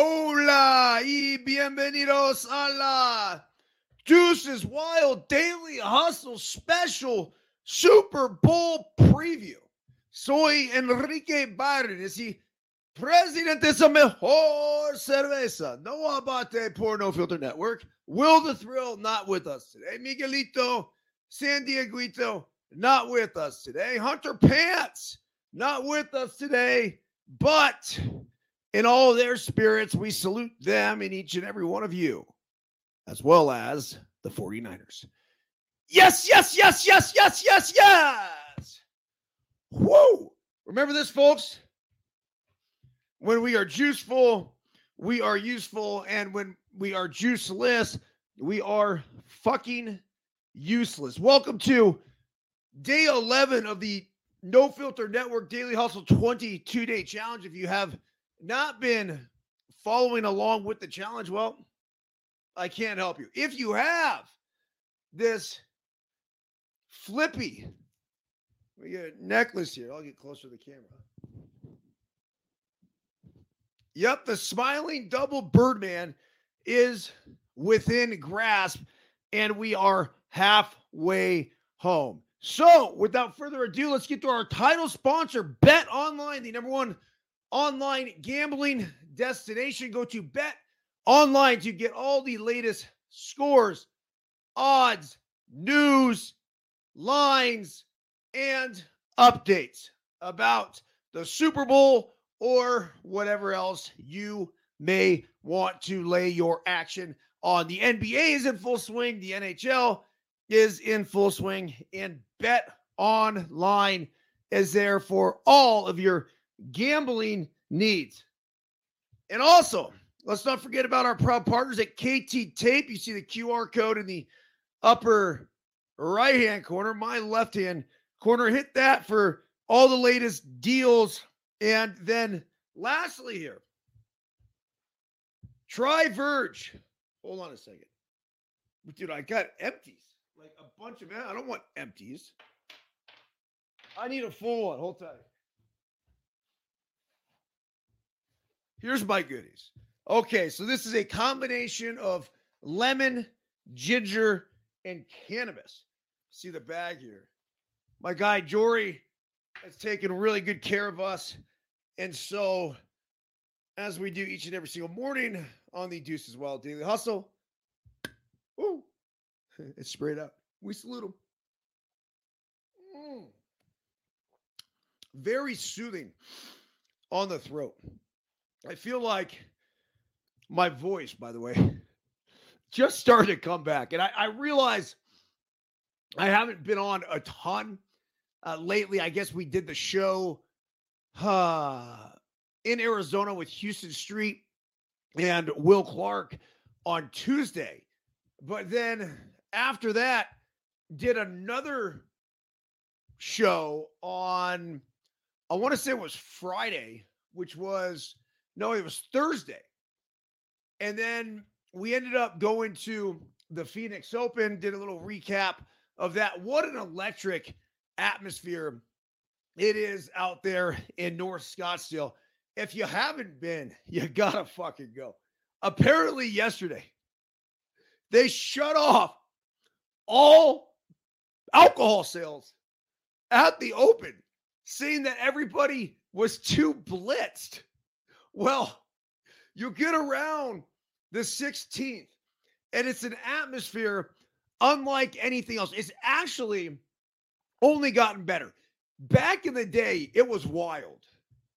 Hola y bienvenidos a la Deuces Wild Daily Hustle Special Super Bowl Preview. Soy Enrique Byrnes y presidente de mejor cerveza. No abate por No Filter Network. Will the Thrill not with us today. Miguelito San Dieguito not with us today. Hunter Pants not with us today. But in all their spirits, we salute them and each and every one of you, as well as the 49ers. Yes, yes, yes, yes, yes, yes, yes. Whoa. Remember this, folks? When we are juiceful, we are useful. And when we are juiceless, we are fucking useless. Welcome to day 11 of the No Filter Network Daily Hustle 22 day challenge. If you have not been following along with the challenge, well, I can't help you. If you have this flippy we get a necklace here, I'll get closer to the camera. Yep, the smiling double Birdman is within grasp, and we are halfway home. So, without further ado, let's get to our title sponsor, Bet Online, the number one online gambling destination. Go to Bet Online to get all the latest scores, odds, news, lines, and updates about the Super Bowl or whatever else you may want to lay your action on. The NBA is in full swing, the NHL is in full swing, and Bet Online is there for all of your gambling needs. And also, let's not forget about our proud partners at KT Tape. You see the QR code in the upper right hand corner, my left hand corner. Hit that for all the latest deals. And then lastly, here, try Verge. Hold on a second. Dude, I got empties. Like a bunch of I don't want empties. I need a full one. Hold tight. Here's my goodies. Okay, so this is a combination of lemon, ginger, and cannabis. See the bag here. My guy Jory has taken really good care of us. And so, as we do each and every single morning on the Deuces Wild Daily Hustle, woo, it's sprayed up. We salute him. Mm. Very soothing on the throat. I feel like my voice, by the way, just started to come back. And I, I realize I haven't been on a ton uh, lately. I guess we did the show uh, in Arizona with Huston Street and Will Clark on Tuesday. But then after that, did another show on, I want to say it was Friday, which was no, it was Thursday. And then we ended up going to the Phoenix Open, did a little recap of that. What an electric atmosphere it is out there in North Scottsdale. If you haven't been, you gotta fucking go. Apparently, yesterday, they shut off all alcohol sales at the open, saying that everybody was too blitzed. Well, you get around the 16th, and it's an atmosphere unlike anything else. It's actually only gotten better. Back in the day, it was wild.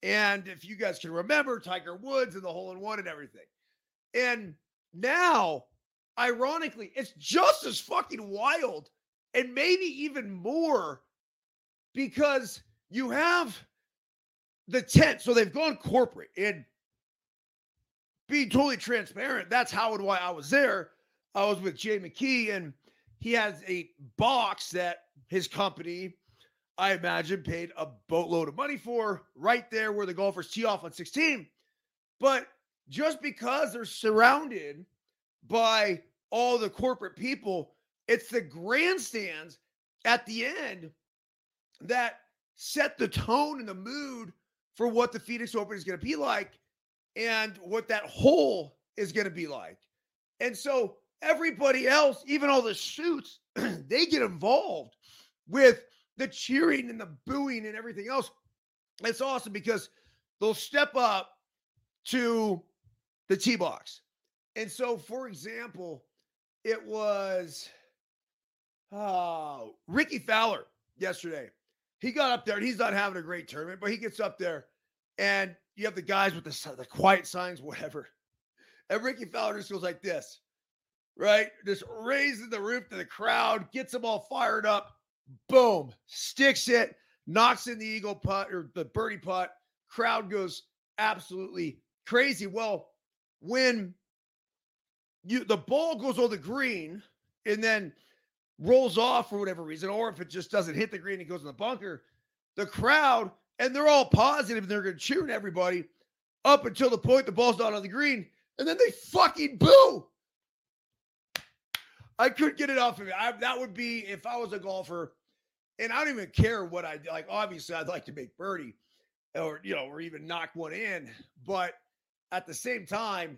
And if you guys can remember, Tiger Woods and the hole in one and everything. And now ironically, it's just as fucking wild and maybe even more because you have the tent. So they've gone corporate and being totally transparent. That's how and why I was there. I was with Jay McKee and he has a box that his company, I imagine, paid a boatload of money for right there where the golfers tee off on 16. But just because they're surrounded by all the corporate people, it's the grandstands at the end that set the tone and the mood for what the Phoenix Open is going to be like and what that hole is going to be like. And so everybody else, even all the shoots, they get involved with the cheering and the booing and everything else. It's awesome because they'll step up to the tee box. And so, for example, it was uh, Rickie Fowler yesterday. He got up there and he's not having a great tournament, but he gets up there and you have the guys with the, the quiet signs, whatever. And Rickie Fowler just goes like this, right? Just raises the roof to the crowd, gets them all fired up. Boom, sticks it, knocks in the eagle putt or the birdie putt. Crowd goes absolutely crazy. Well, when you the ball goes on the green and then rolls off for whatever reason, or if it just doesn't hit the green, it goes in the bunker. The crowd, and they're all positive and they're going to cheer everybody up until the point the ball's not on the green, and then they fucking boo. I couldn't get it off of me. I, that would be if I was a golfer, and I don't even care what I like. Obviously, I'd like to make birdie, or you know, or even knock one in. But at the same time,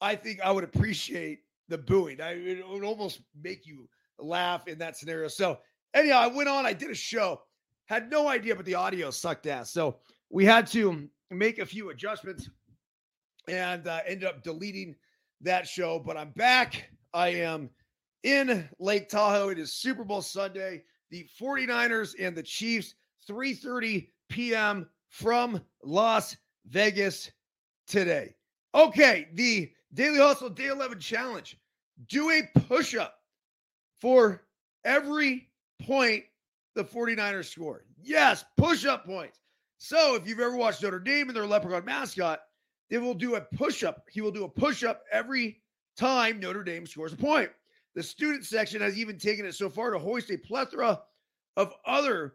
I think I would appreciate the booing. I, it would almost make you laugh in that scenario. So, anyhow, I went on, I did a show, had no idea, but the audio sucked ass. So, we had to make a few adjustments and uh, ended up deleting that show. But I'm back. I am in Lake Tahoe. It is Super Bowl Sunday. The 49ers and the Chiefs, 3:30 p.m. from Las Vegas today. Okay, the Daily Hustle Day 11 challenge. Do a push up for every point the 49ers score. Yes, push up points. So if you've ever watched Notre Dame and their leprechaun mascot, they will do a push up. He will do a push up every time Notre Dame scores a point. The student section has even taken it so far to hoist a plethora of other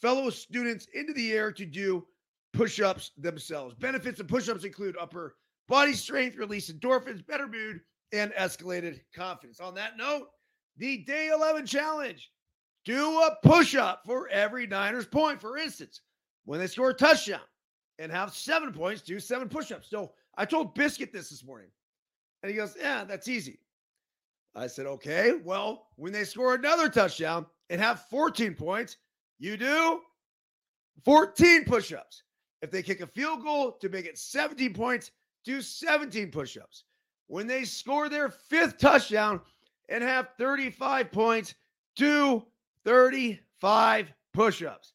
fellow students into the air to do push ups themselves. Benefits of push ups include upper body strength, release endorphins, better mood, and escalated confidence. On that note, the day 11 challenge do a push up for every Niners point. For instance, when they score a touchdown and have seven points, do seven push ups. So I told Biscuit this this morning, and he goes, Yeah, that's easy. I said, Okay, well, when they score another touchdown and have 14 points, you do 14 push ups. If they kick a field goal to make it 17 points, do 17 push ups. When they score their fifth touchdown and have 35 points, do 35 push ups.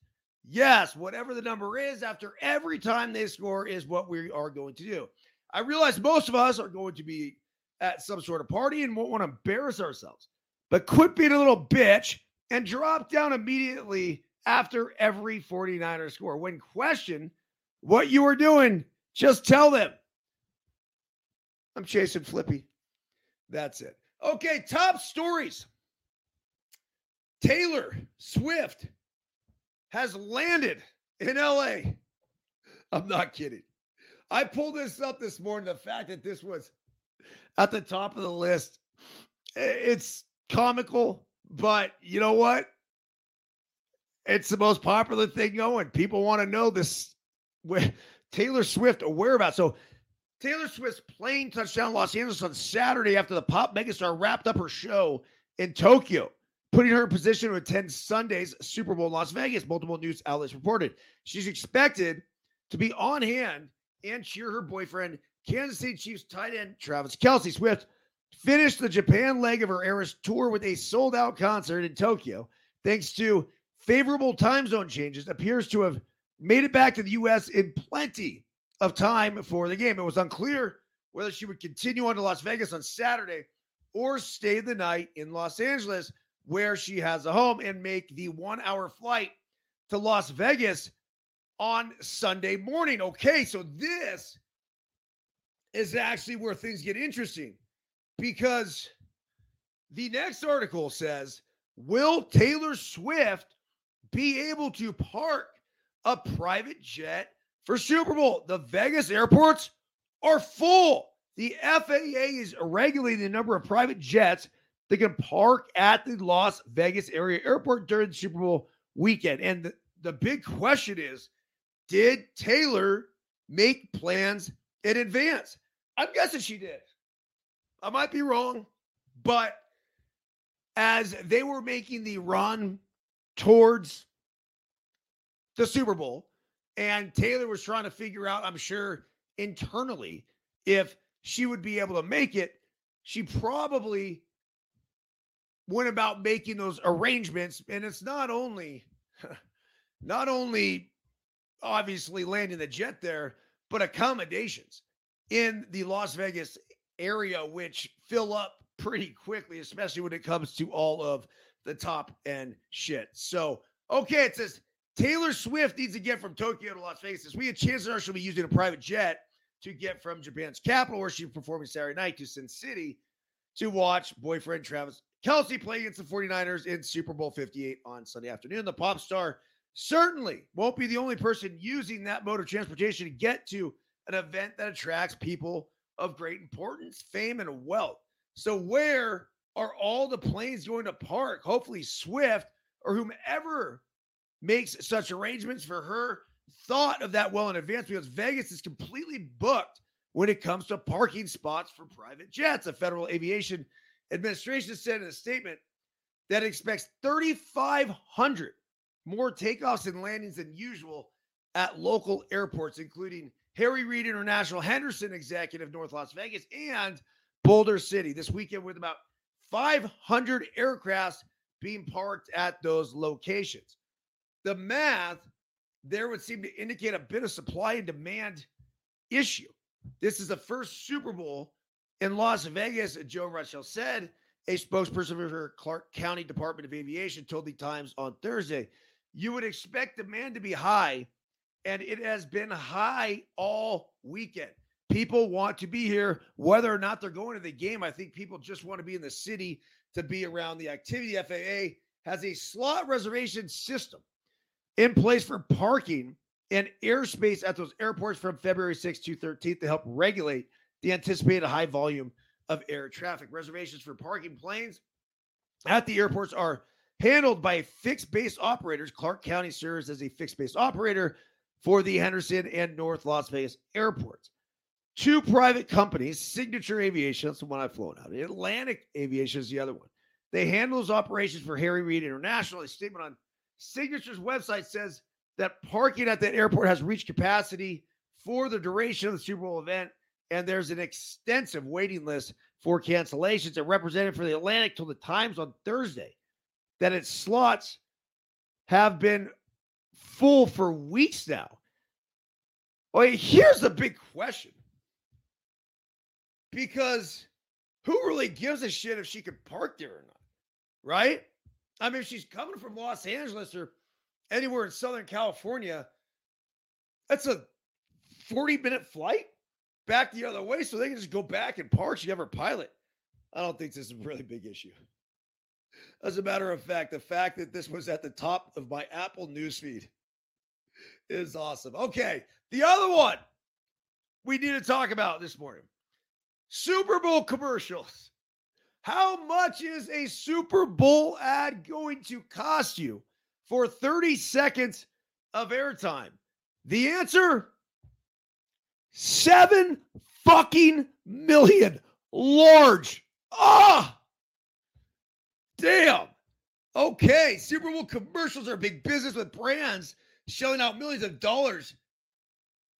Yes, whatever the number is after every time they score is what we are going to do. I realize most of us are going to be at some sort of party and won't want to embarrass ourselves, but quit being a little bitch and drop down immediately after every 49er score. When questioned what you are doing, just tell them I'm chasing Flippy. That's it. Okay, top stories. Taylor Swift has landed in LA. I'm not kidding. I pulled this up this morning. The fact that this was at the top of the list, it's comical, but you know what? It's the most popular thing going. People want to know this. Taylor Swift whereabouts. So Taylor Swift's plane touchdown Los Angeles on Saturday after the pop megastar wrapped up her show in Tokyo, putting her in position to attend Sunday's Super Bowl in Las Vegas. Multiple news outlets reported she's expected to be on hand and cheer her boyfriend, Kansas City Chiefs tight end Travis Kelce. Swift finished the Japan leg of her Eras tour with a sold out concert in Tokyo, thanks to favorable time zone changes. Appears to have made it back to the U.S. in plenty of time for the game. It was unclear whether she would continue on to Las Vegas on Saturday or stay the night in Los Angeles, where she has a home, and make the one hour flight to Las Vegas on Sunday morning. Okay, so this is actually where things get interesting because the next article says Will Taylor Swift be able to park a private jet for Super Bowl? The Vegas airports are full. The FAA is regulating the number of private jets that can park at the Las Vegas area airport during the Super Bowl weekend. And the, the big question is did Taylor make plans in advance? I'm guessing she did. I might be wrong, but as they were making the run towards the Super Bowl, and Taylor was trying to figure out, I'm sure, internally, if she would be able to make it, she probably went about making those arrangements. And it's not only, not only obviously landing the jet there, but accommodations in the Las Vegas area, which fill up pretty quickly, especially when it comes to all of the top end shit. So, okay, it says Taylor Swift needs to get from Tokyo to Las Vegas. We had chances are she'll be using a private jet to get from Japan's capital, where she's performing Saturday night, to Sin City to watch boyfriend Travis Kelce play against the 49ers in Super Bowl 58 on Sunday afternoon. The pop star certainly won't be the only person using that mode of transportation to get to an event that attracts people of great importance, fame, and wealth. So, where are all the planes going to park? Hopefully, Swift or whomever makes such arrangements for her thought of that well in advance because Vegas is completely booked when it comes to parking spots for private jets. A Federal Aviation Administration said in a statement that expects 3,500 more takeoffs and landings than usual at local airports, including Harry Reid International, Henderson Executive, North Las Vegas, and Boulder City this weekend with about 500 aircrafts being parked at those locations. The math there would seem to indicate a bit of supply and demand issue. This is the first Super Bowl in Las Vegas, Joe Rajchel said. A spokesperson for Clark County Department of Aviation told the Times on Thursday you would expect demand to be high, and it has been high all weekend. People want to be here, whether or not they're going to the game. I think people just want to be in the city to be around the activity. FAA has a slot reservation system in place for parking and airspace at those airports from February 6th to 13th to help regulate the anticipated high volume of air traffic. Reservations for parking planes at the airports are handled by fixed base operators. Clark County serves as a fixed base operator for the Henderson and North Las Vegas airports. Two private companies, Signature Aviation, that's the one I've flown out. Atlantic Aviation is the other one. They handle those operations for Harry Reid International. A statement on Signature's website says that parking at that airport has reached capacity for the duration of the Super Bowl event, and there's an extensive waiting list for cancellations. A representative for the Atlantic told the Times on Thursday that its slots have been full for weeks now. Well, here's the big question. Because who really gives a shit if she could park there or not? Right? I mean, if she's coming from Los Angeles or anywhere in Southern California, that's a 40 minute flight back the other way. So they can just go back and park. You her pilot. I don't think this is a really big issue. As a matter of fact, the fact that this was at the top of my Apple newsfeed is awesome. Okay, the other one we need to talk about this morning Super Bowl commercials. How much is a Super Bowl ad going to cost you for 30 seconds of airtime? The answer seven fucking million. Large. Ah, Damn. Okay. Super Bowl commercials are big business with brands shelling out millions of dollars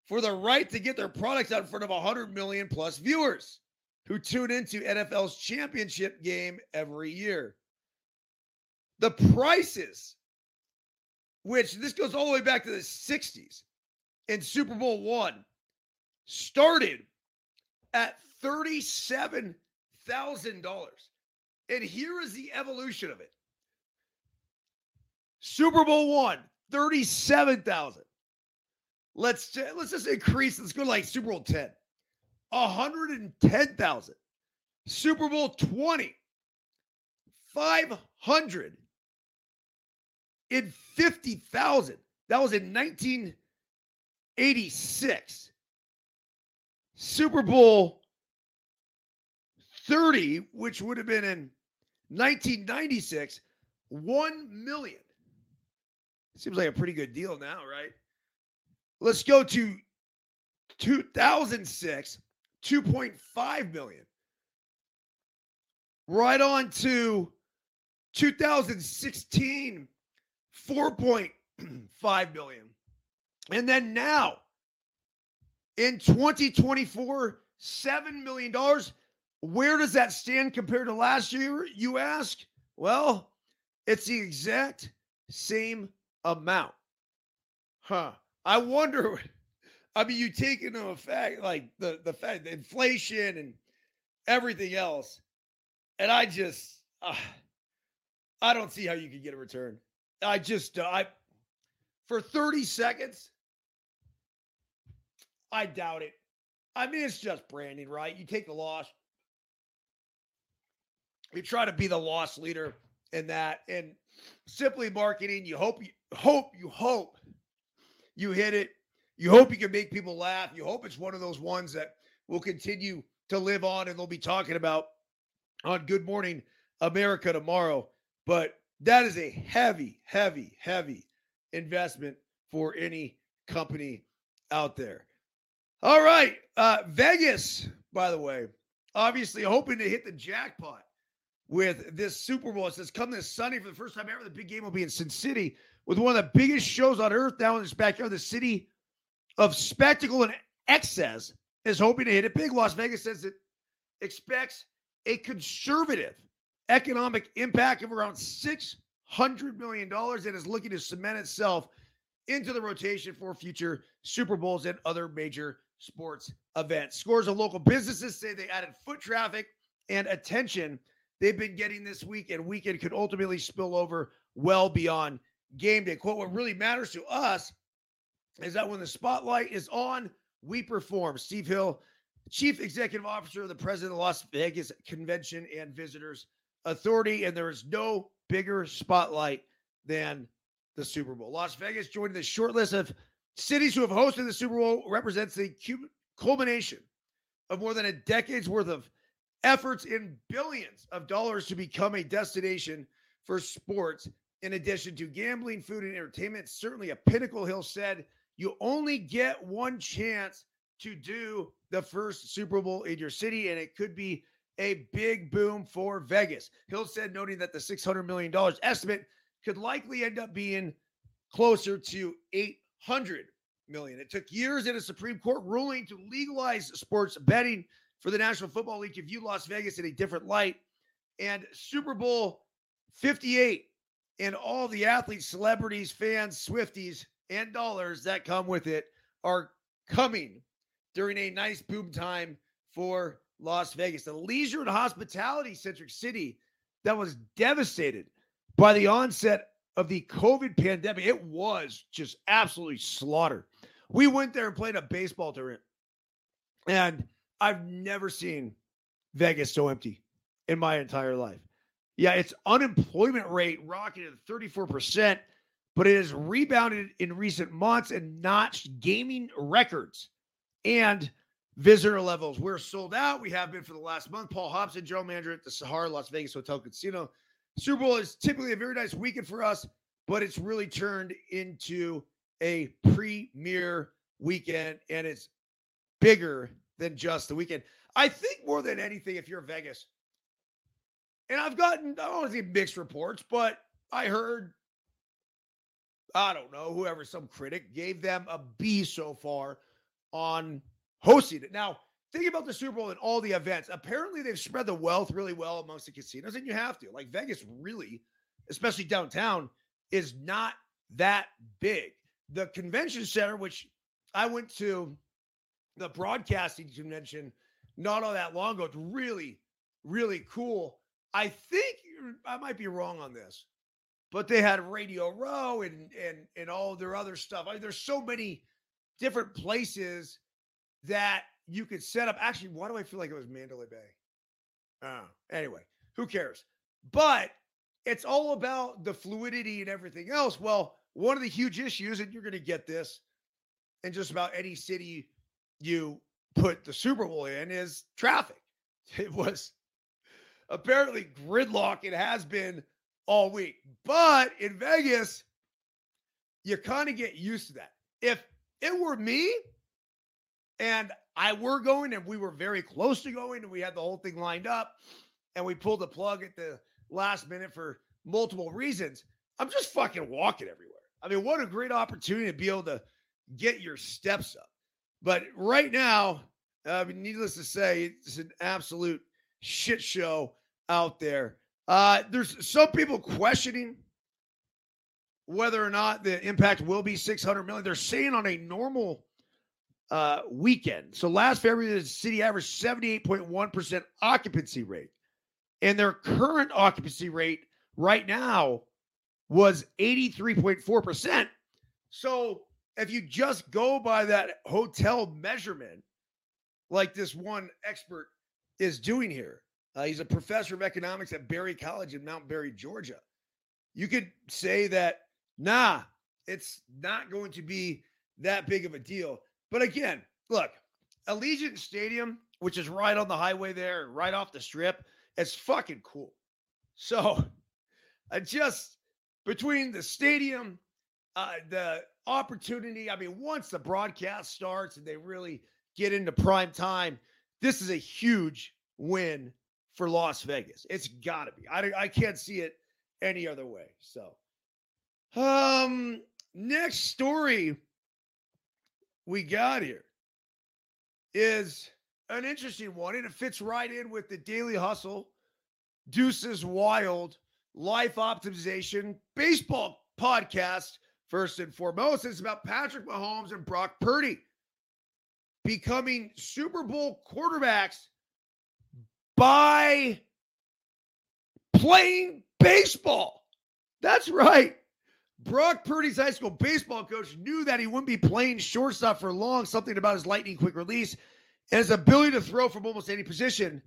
for the right to get their products out in front of 100 million plus viewers who tune into NFL's championship game every year. The prices, which this goes all the way back to the 60s in Super Bowl one, started at $37,000. And here is the evolution of it. Super Bowl one, 37,000. Let's let's just increase. Let's go to like Super Bowl 10. 110,000. Super Bowl 20. 550,000. That was in 1986. Super Bowl 30, which would have been in 1996, 1 million. Seems like a pretty good deal now, right? Let's go to 2006, 2.5 million. Right on to 2016, 4.5 million. And then now in 2024, $7 million. Where does that stand compared to last year, you ask? Well, it's the exact same amount. Huh. I wonder. I mean, you take into effect like the the fact the inflation and everything else, and I just uh, I don't see how you could get a return. I just uh, I for thirty seconds, I doubt it. I mean, it's just branding, right? You take the loss, you try to be the loss leader in that, and simply marketing. You hope you hope you hope you hit it. You hope you can make people laugh. You hope it's one of those ones that will continue to live on and they'll be talking about on Good Morning America tomorrow. But that is a heavy, heavy, heavy investment for any company out there. All right. Uh, Vegas, by the way, obviously hoping to hit the jackpot with this Super Bowl. It says come this Sunday for the first time ever. The big game will be in Sin City with one of the biggest shows on earth down in this backyard. The city of spectacle and excess is hoping to hit it big. Las Vegas says it expects a conservative economic impact of around $600 million and is looking to cement itself into the rotation for future Super Bowls and other major sports events. Scores of local businesses say they added foot traffic and attention they've been getting this week and weekend could ultimately spill over well beyond game day. Quote, what really matters to us is that when the spotlight is on, we perform. Steve Hill, Chief Executive Officer of the President of Las Vegas Convention and Visitors Authority, and there is no bigger spotlight than the Super Bowl. Las Vegas joined the short list of cities who have hosted the Super Bowl represents the culmination of more than a decade's worth of efforts in billions of dollars to become a destination for sports in addition to gambling, food, and entertainment. Certainly a pinnacle, Hill said. You only get one chance to do the first Super Bowl in your city, and it could be a big boom for Vegas. Hill said, noting that the $600 million estimate could likely end up being closer to 800 million. It took years in a Supreme Court ruling to legalize sports betting for the National Football League to view Las Vegas in a different light. And Super Bowl 58 and all the athletes, celebrities, fans, Swifties, and dollars that come with it are coming during a nice boom time for Las Vegas, a leisure and hospitality centric city that was devastated by the onset of the COVID pandemic. It was just absolutely slaughtered. We went there and played a baseball tournament, and I've never seen Vegas so empty in my entire life. Yeah, its unemployment rate rocketed 34%, but it has rebounded in recent months and notched gaming records and visitor levels. We're sold out. We have been for the last month. Paul Hobson, general manager at the Sahara Las Vegas Hotel Casino. Super Bowl is typically a very nice weekend for us, but it's really turned into a premier weekend and it's bigger than just the weekend. I think more than anything, if you're Vegas, and I've gotten, I don't want to say mixed reports, but I heard, I don't know, whoever, some critic gave them a B so far on hosting it. Now, think about the Super Bowl and all the events. Apparently, they've spread the wealth really well amongst the casinos, and you have to. Like Vegas, really, especially downtown, is not that big. The convention center, which I went to the broadcasting convention not all that long ago, it's really really cool. I think I might be wrong on this, but they had Radio Row and and and all their other stuff. I there's so many different places that you could set up. Actually, why do I feel like it was Mandalay Bay? Oh, anyway, who cares? But it's all about the fluidity and everything else. Well, one of the huge issues, and you're going to get this in just about any city you put the Super Bowl in, is traffic. It was apparently gridlock. It has been all week. But in Vegas, you kind of get used to that. If it were me and I were going and we were very close to going and we had the whole thing lined up and we pulled the plug at the last minute for multiple reasons, I'm just fucking walking everywhere. I mean, what a great opportunity to be able to get your steps up. But right now, uh, needless to say, it's an absolute shit show out there. Uh, there's some people questioning whether or not the impact will be 600 million. They're saying on a normal uh, weekend. So last February, the city averaged 78.1% occupancy rate. And their current occupancy rate right now was 83.4%. So if you just go by that hotel measurement, like this one expert is doing here, uh, he's a professor of economics at Berry College in Mount Berry, Georgia. You could say that, nah, it's not going to be that big of a deal. But again, look, Allegiant Stadium, which is right on the highway there, right off the strip, it's fucking cool. So I just between the stadium, uh, the opportunity. I mean, once the broadcast starts and they really get into prime time, this is a huge win for Las Vegas. It's got to be. I, I can't see it any other way. So, um, next story we got here is an interesting one, and it fits right in with the Daily Hustle, Deuces Wild, Life Optimization Baseball podcast. First and foremost, it's about Patrick Mahomes and Brock Purdy becoming Super Bowl quarterbacks by playing baseball. That's right. Brock Purdy's high school baseball coach knew that he wouldn't be playing shortstop for long. Something about his lightning quick release and his ability to throw from almost any position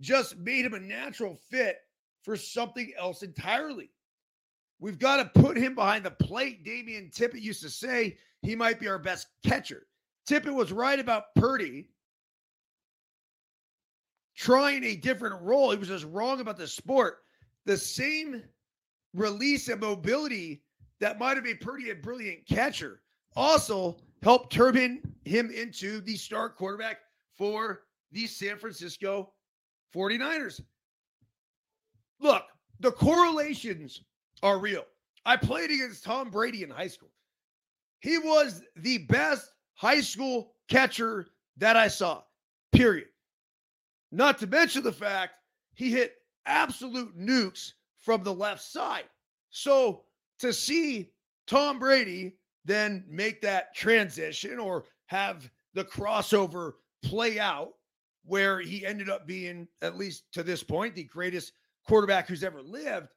just made him a natural fit for something else entirely. We've got to put him behind the plate. Damian Tippett used to say he might be our best catcher. Tippett was right about Purdy trying a different role. He was just wrong about the sport. The same release and mobility that might have been Purdy a brilliant catcher also helped turn him into the star quarterback for the San Francisco 49ers. Look, the correlations are real. I played against Tom Brady in high school. He was the best high school catcher that I saw, period. Not to mention the fact he hit absolute nukes from the left side. So to see Tom Brady then make that transition or have the crossover play out where he ended up being, at least to this point, the greatest quarterback who's ever lived,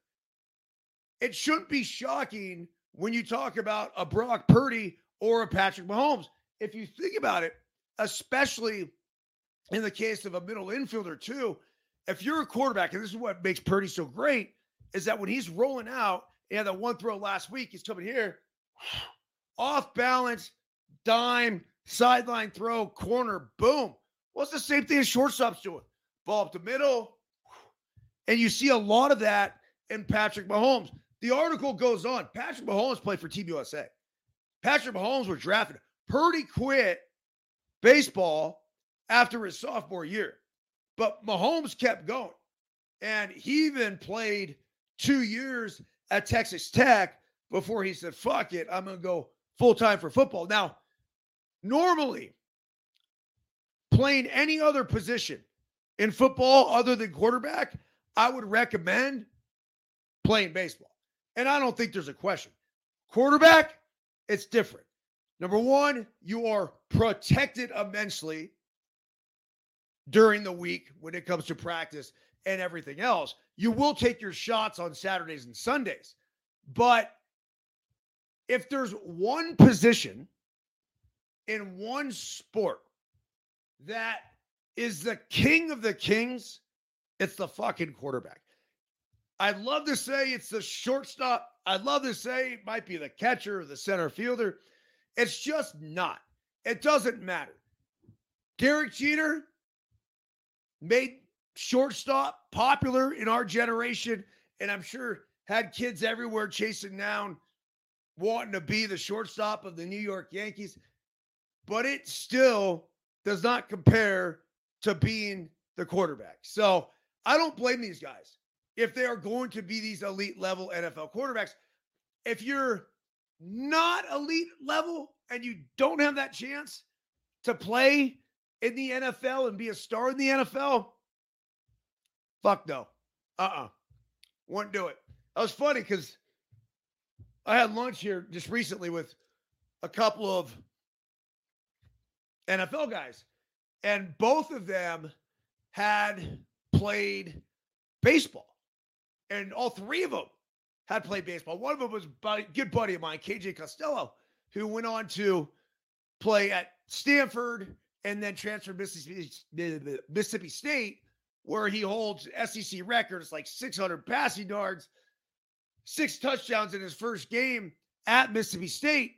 it shouldn't be shocking when you talk about a Brock Purdy or a Patrick Mahomes. If you think about it, especially in the case of a middle infielder, too, if you're a quarterback, and this is what makes Purdy so great, is that when he's rolling out, and the one throw last week, he's coming here, off balance, dime, sideline throw, corner, boom. It's the same thing as shortstop's doing. Ball up the middle. And you see a lot of that in Patrick Mahomes. The article goes on. Patrick Mahomes played for Team USA. Patrick Mahomes was drafted. Purdy quit baseball after his sophomore year, but Mahomes kept going. And he even played two years at Texas Tech before he said, fuck it, I'm going to go full time for football. Now, normally, playing any other position in football other than quarterback, I would recommend playing baseball. And I don't think there's a question. Quarterback, it's different. Number one, you are protected immensely during the week when it comes to practice and everything else. You will take your shots on Saturdays and Sundays. But if there's one position in one sport that is the king of the kings, it's the fucking quarterback. I'd love to say it's the shortstop. I'd love to say it might be the catcher or the center fielder. It's just not. It doesn't matter. Derek Jeter made shortstop popular in our generation, and I'm sure had kids everywhere chasing down, wanting to be the shortstop of the New York Yankees. But it still does not compare to being the quarterback. So I don't blame these guys if they are going to be these elite level NFL quarterbacks. If you're not elite level and you don't have that chance to play in the NFL and be a star in the NFL, fuck no. Uh uh-uh. uh. not do it. That was funny because I had lunch here just recently with a couple of NFL guys, and both of them had played baseball. And all three of them had played baseball. One of them was a good buddy of mine, KJ Costello, who went on to play at Stanford and then transferred Mississippi, Mississippi State, where he holds SEC records like 600 passing yards, six touchdowns in his first game at Mississippi State.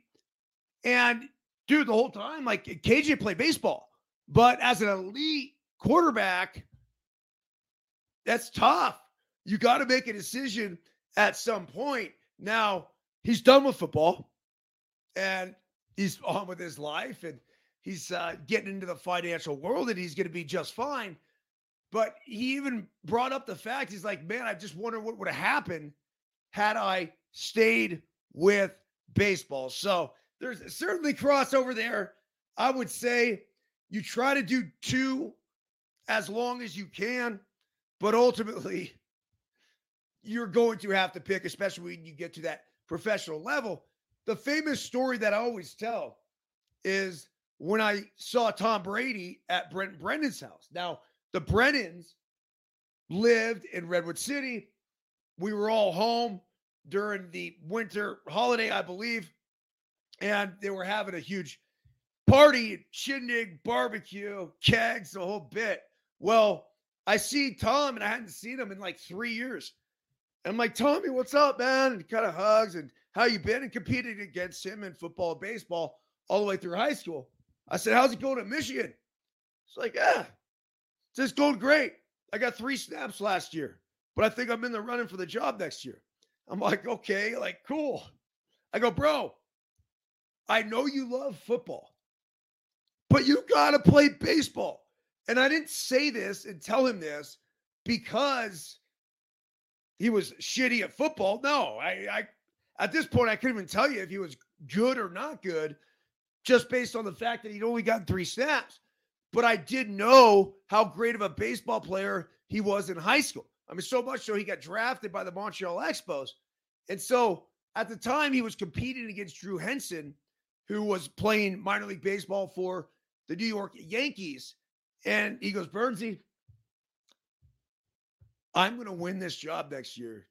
And dude, the whole time, like KJ played baseball, but as an elite quarterback, that's tough. You got to make a decision at some point. Now, he's done with football and he's on with his life and he's uh, getting into the financial world and he's going to be just fine. But he even brought up the fact he's like, man, I just wonder what would have happened had I stayed with baseball. So there's certainly crossover there. I would say you try to do two as long as you can, but ultimately you're going to have to pick, especially when you get to that professional level. The famous story that I always tell is when I saw Tom Brady at Brent Brennan's house. Now, the Brennans lived in Redwood City. We were all home during the winter holiday, I believe, and they were having a huge party, shindig, barbecue, kegs, the whole bit. Well, I see Tom, and I hadn't seen him in like three years. And I'm like, Tommy, what's up, man? And kind of hugs and how you been? And competed against him in football baseball all the way through high school. I said, how's it going at Michigan? It's like, yeah, it's going great. I got three snaps last year, but I think I'm in the running for the job next year. I'm like, okay, like, cool. I go, bro, I know you love football, but you got to play baseball. And I didn't say this and tell him this because he was shitty at football. No, I, I at this point I couldn't even tell you if he was good or not good, just based on the fact that he'd only gotten three snaps. But I did know how great of a baseball player he was in high school. I mean, so much so he got drafted by the Montreal Expos. And so at the time he was competing against Drew Henson, who was playing minor league baseball for the New York Yankees. And he goes, Byrnesy, I'm going to win this job next year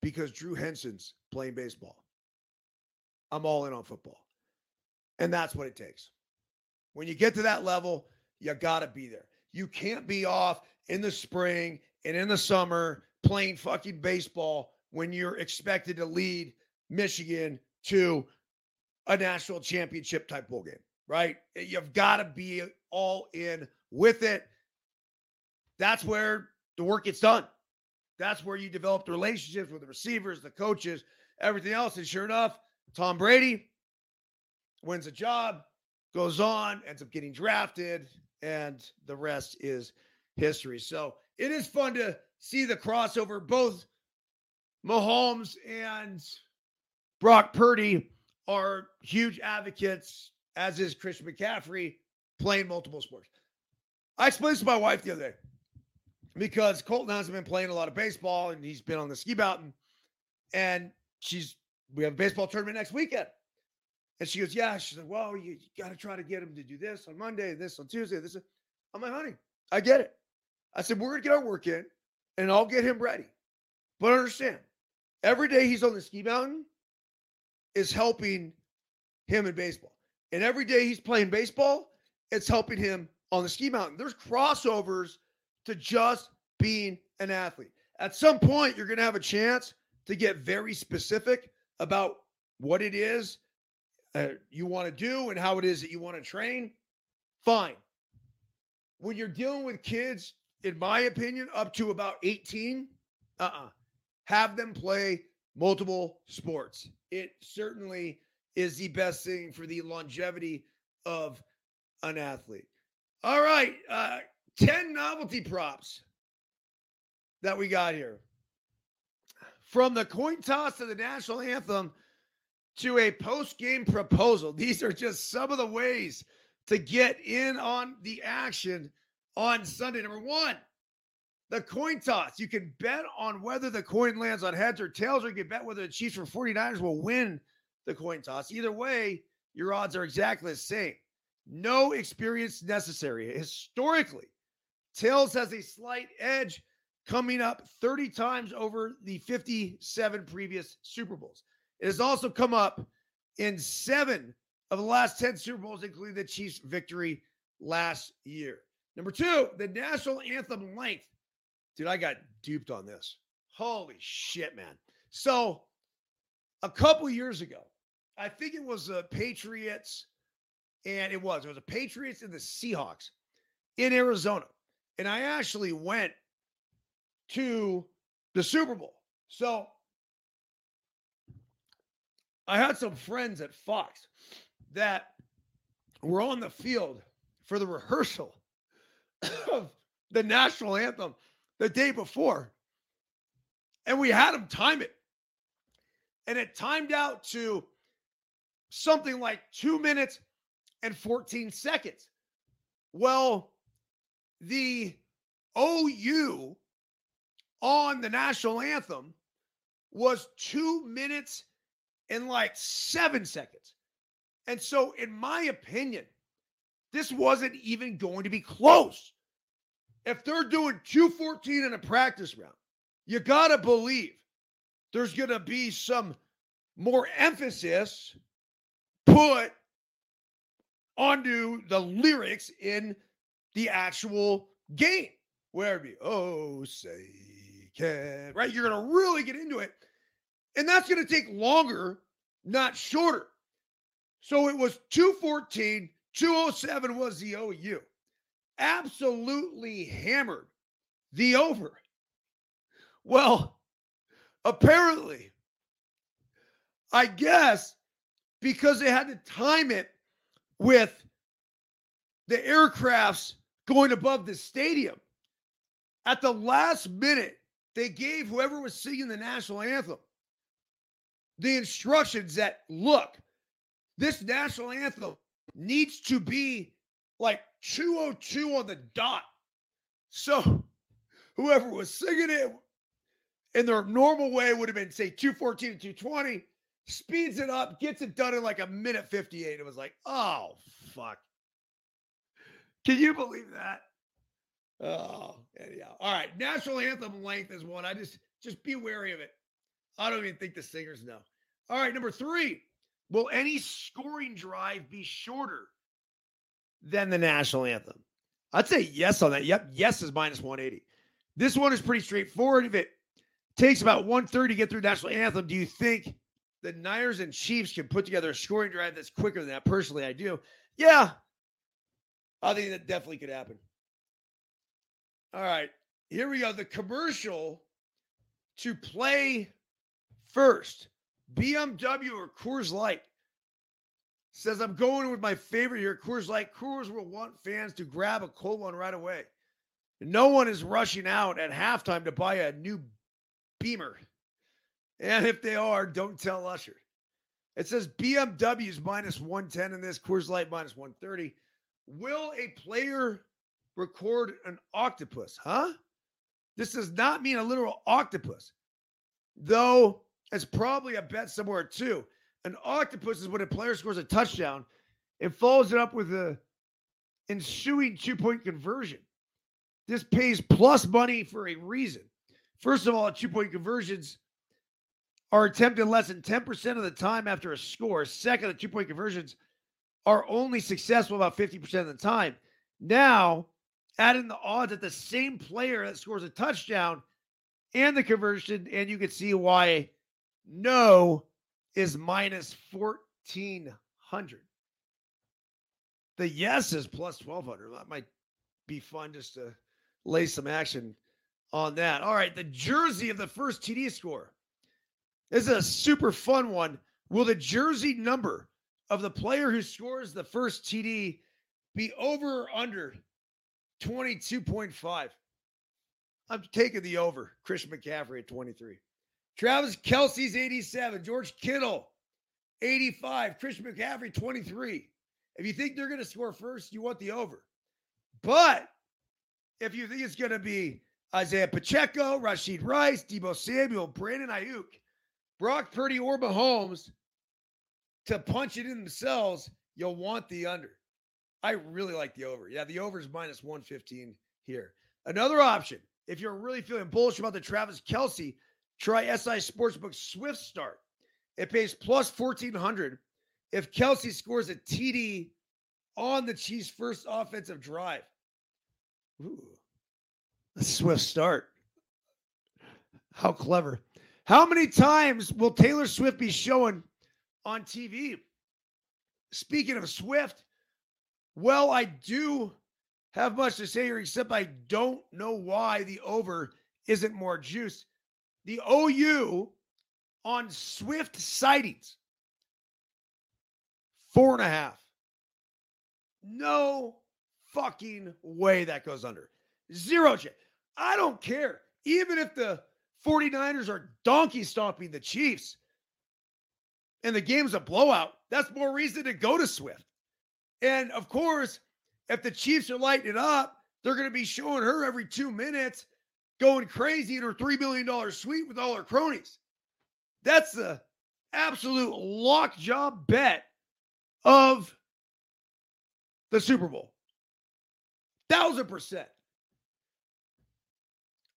because Drew Henson's playing baseball. I'm all in on football. And that's what it takes. When you get to that level, you got to be there. You can't be off in the spring and in the summer playing fucking baseball when you're expected to lead Michigan to a national championship type bowl game, right? You've got to be all in with it. That's where the work gets done. That's where you develop the relationships with the receivers, the coaches, everything else. And sure enough, Tom Brady wins a job, goes on, ends up getting drafted, and the rest is history. So it is fun to see the crossover. Both Mahomes and Brock Purdy are huge advocates, as is Chris McCaffrey, playing multiple sports. I explained this to my wife the other day because Colton hasn't been playing a lot of baseball and he's been on the ski mountain. And she's, we have a baseball tournament next weekend. And she goes, Yeah. She's like, Well, you, you got to try to get him to do this on Monday, this on Tuesday, this. I'm like, Honey, I get it. I said, We're going to get our work in. and I'll get him ready. But understand, every day he's on the ski mountain is helping him in baseball. And every day he's playing baseball, it's helping him on the ski mountain. There's crossovers to just being an athlete. At some point, you're going to have a chance to get very specific about what it is uh, you want to do and how it is that you want to train. Fine. When you're dealing with kids, in my opinion, up to about 18, uh uh-uh. uh have them play multiple sports. It certainly is the best thing for the longevity of an athlete. All right, uh, 10 novelty props that we got here. From the coin toss to the national anthem to a post game proposal. These are just some of the ways to get in on the action on Sunday. Number one, the coin toss. You can bet on whether the coin lands on heads or tails, or you can bet whether the Chiefs or 49ers will win the coin toss. Either way, your odds are exactly the same. No experience necessary. Historically, tails has a slight edge coming up 30 times over the 57 previous Super Bowls. It has also come up in seven of the last 10 Super Bowls, including the Chiefs' victory last year. Number two, the national anthem length. Dude, I got duped on this. Holy shit, man. So, a couple years ago, I think it was the Patriots, and it was. It was the Patriots and the Seahawks in Arizona. And I actually went to the Super Bowl. So I had some friends at Fox that were on the field for the rehearsal of the national anthem the day before. And we had them time it. And it timed out to something like two minutes and 14 seconds. Well, the OU on the national anthem was two minutes and like seven seconds. And so, in my opinion, this wasn't even going to be close. If they're doing 214 in a practice round, you got to believe there's going to be some more emphasis put onto the lyrics in the actual game. Where it be, oh, say can, right? You're going to really get into it. And that's going to take longer, not shorter. So it was 214, 207 was the OU. Absolutely hammered the over. Well, apparently, I guess because they had to time it with the aircrafts going above the stadium. At the last minute, they gave whoever was singing the national anthem the instructions that look, this national anthem needs to be like 202 on the dot. So whoever was singing it in their normal way would have been, say, 214 to 220, speeds it up, gets it done in like a minute 58. It was like, oh, fuck. Can you believe that? Oh, anyhow. All right. National anthem length is one. I just just be wary of it. I don't even think the singers know. All right, number three. Will any scoring drive be shorter than the national anthem? I'd say yes on that. Yep, yes is minus 180. This one is pretty straightforward. If it takes about 130 to get through national anthem, do you think the Niners and Chiefs can put together a scoring drive that's quicker than that? Personally, I do. Yeah, I think that definitely could happen. All right, here we go. The commercial to play first BMW or Coors Light says, I'm going with my favorite here, Coors Light. Coors will want fans to grab a cold one right away. No one is rushing out at halftime to buy a new Beamer. And if they are, don't tell Usher. It says BMW's minus 110 in this, Coors Light minus 130. Will a player record an octopus, huh? This does not mean a literal octopus, though it's probably a bet somewhere too. An octopus is when a player scores a touchdown and follows it up with a ensuing two point conversion. This pays plus money for a reason. First of all, two point conversions are attempted less than 10% of the time after a score. Second, the two point conversions are only successful about 50% of the time. Now, add in the odds that the same player that scores a touchdown and the conversion, and you can see why no is minus 1400. The yes is plus 1200. That might be fun just to lay some action on that. All right, the jersey of the first TD score. This is a super fun one. Will the jersey number of the player who scores the first TD be over or under 22.5? I'm taking the over. Chris McCaffrey at 23. Travis Kelce's 87. George Kittle, 85. Christian McCaffrey, 23. If you think they're going to score first, you want the over. But if you think it's going to be Isaiah Pacheco, Rashee Rice, Deebo Samuel, Brandon Aiyuk, Brock Purdy, or Mahomes to punch it in themselves, you'll want the under. I really like the over. Yeah, the over is minus 115 here. Another option, if you're really feeling bullish about the Travis Kelce, try SI Sportsbook Swift Start. It pays plus 1400 if Kelce scores a TD on the Chiefs' first offensive drive. Ooh, a swift start. How clever. How many times will Taylor Swift be showing on TV? Speaking of Swift, well, I do have much to say here, except I don't know why the over isn't more juice. The OU on Swift sightings, four and a half. No fucking way that goes under. Zero chance. I don't care. Even if the 49ers are donkey stomping the Chiefs and the game's a blowout, that's more reason to go to Swift. And of course, if the Chiefs are lighting it up, they're going to be showing her every two minutes going crazy in her $3 million suite with all her cronies. That's the absolute lock job bet of the Super Bowl. Thousand percent.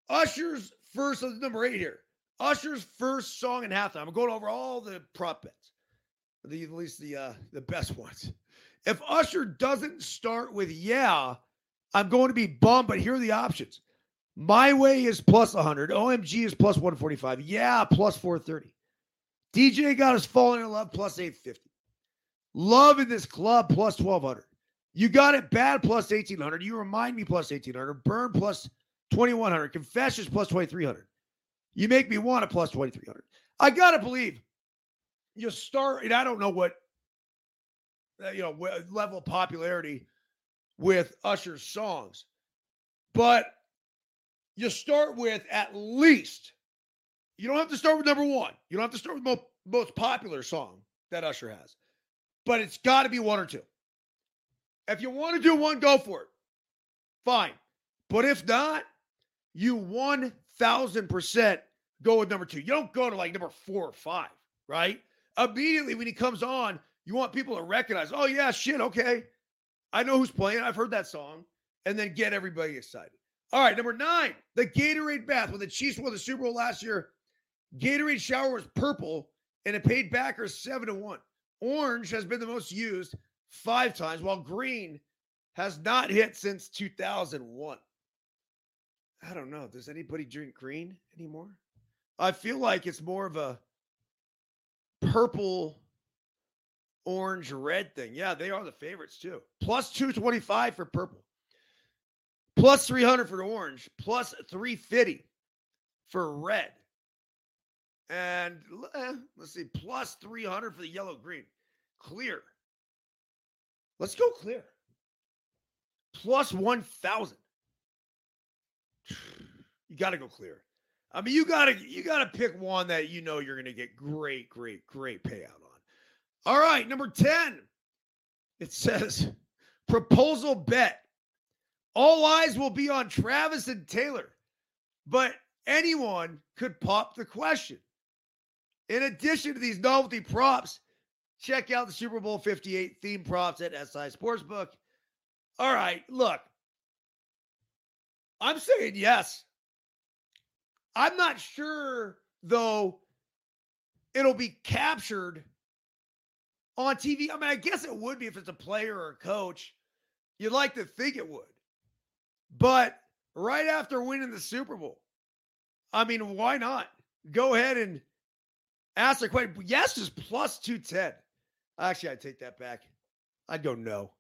Usher's first, number eight here. Usher's first song in halftime. I'm going over all the prop bets, the, at least the uh, the best ones. If Usher doesn't start with yeah, I'm going to be bummed. But here are the options. My Way is plus 100. OMG is plus 145. Yeah, plus 430. DJ got us falling in love plus 850. Love in this club plus 1200. You got it bad plus 1800. You remind me plus 1800. Burn plus 2100. Confessions plus 2300. You make me want a plus 2300. I got to believe you start, and I don't know what, uh, you know, level of popularity with Usher's songs, but you start with at least, you don't have to start with number one. You don't have to start with most, most popular song that Usher has, but it's got to be one or two. If you want to do one, go for it. Fine. But if not, you 1000% go with number two. You don't go to like number four or five, right? Immediately when he comes on, you want people to recognize, oh, yeah, shit, okay. I know who's playing. I've heard that song. And then get everybody excited. All right, number nine, the Gatorade bath. When the Chiefs won the Super Bowl last year, Gatorade shower was purple and it paid backers seven to one. Orange has been the most used five times, while green has not hit since 2001. I don't know. Does anybody drink green anymore? I feel like it's more of a purple, orange, red thing. Yeah, they are the favorites too. Plus 225 for purple, plus 300 for the orange, plus 350 for red. And eh, let's see, plus 300 for the yellow green. Clear. Let's go clear. Plus 1,000. You got to go clear. I mean, you got to you got to pick one that you know you're to get great, great, great payout on. All right, number 10. It says proposal bet. All eyes will be on Travis and Taylor, but anyone could pop the question. In addition to these novelty props, check out the Super Bowl 58 theme props at SI Sportsbook. All right, look, I'm saying yes. I'm not sure though it'll be captured on TV. I mean, I guess it would be if it's a player or a coach. You'd like to think it would. But right after winning the Super Bowl, I mean, why not? Go ahead and ask the question. Yes is plus 210. Actually, I take that back. I'd go no.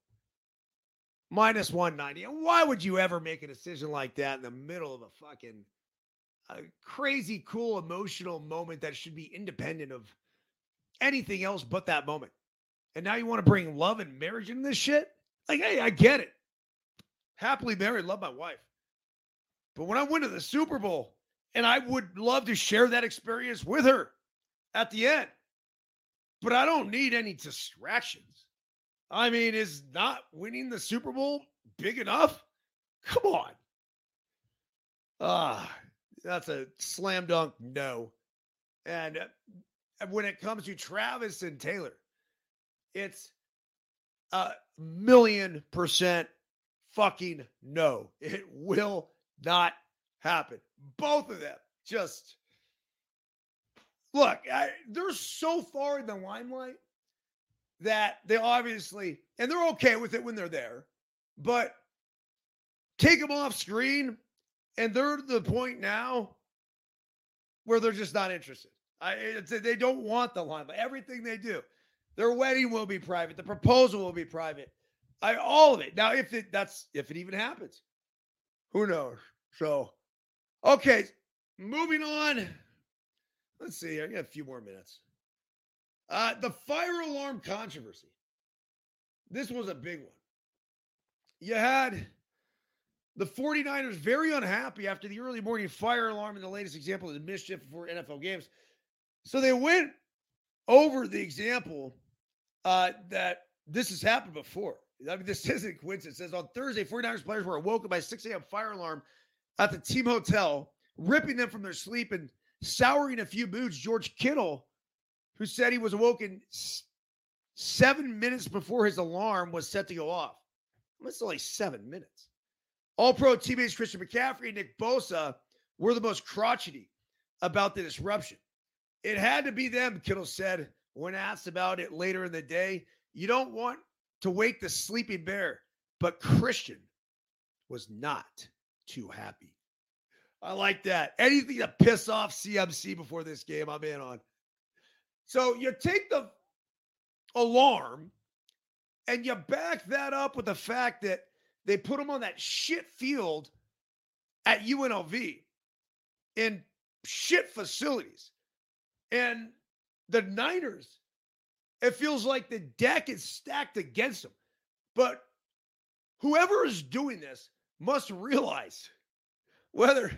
Minus 190. Why would you ever make a decision like that in the middle of a fucking a crazy, cool, emotional moment that should be independent of anything else but that moment? And now you want to bring love and marriage into this shit? Like, hey, I get it. Happily married, love my wife. But when I went to the Super Bowl, and I would love to share that experience with her at the end, but I don't need any distractions. I mean, is not winning the Super Bowl big enough? Come on. Ah, that's a slam dunk no. And uh, when it comes to Travis and Taylor, it's a million percent fucking no. It will not happen. Both of them just look, I, they're so far in the limelight that they obviously, and they're okay with it when they're there, but take them off screen, and they're to the point now where they're just not interested. I, they don't want the limelight. Everything they do, their wedding will be private. The proposal will be private. I all of it. Now, if it that's if it even happens, who knows? So, okay, moving on. Let's see. I got a few more minutes. Uh, the fire alarm controversy. This was a big one. You had the 49ers very unhappy after the early morning fire alarm in the latest example of the mischief before NFL games. So they went over the example uh, that this has happened before. I mean, this isn't coincidence. It says on Thursday, 49ers players were awoken by 6 a.m. fire alarm at the team hotel, ripping them from their sleep and souring a few moods. George Kittle, who said he was awoken seven minutes before his alarm was set to go off. That's only seven minutes. All pro teammates Christian McCaffrey and Nick Bosa were the most crotchety about the disruption. It had to be them, Kittle said when asked about it later in the day. You don't want to wake the sleeping bear, but Christian was not too happy. I like that. Anything to piss off CMC before this game, I'm in on. So you take the alarm and you back that up with the fact that they put him on that shit field at UNLV in shit facilities. And the Niners, it feels like the deck is stacked against them. But whoever is doing this must realize whether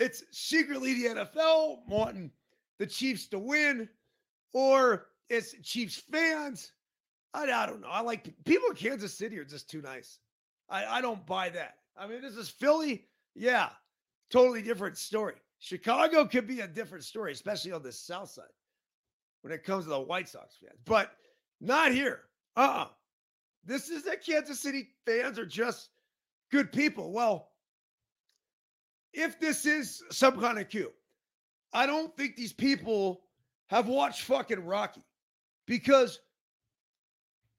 it's secretly the NFL wanting the Chiefs to win or it's Chiefs fans. I, I don't know. I like people in Kansas City are just too nice. I, I don't buy that. I mean, this is Philly. Yeah, totally different story. Chicago could be a different story, especially on the south side when it comes to the White Sox fans, but not here. Uh uh-uh. uh This is that Kansas City fans are just good people. Well, if this is some kind of cue, I don't think these people have watched fucking Rocky because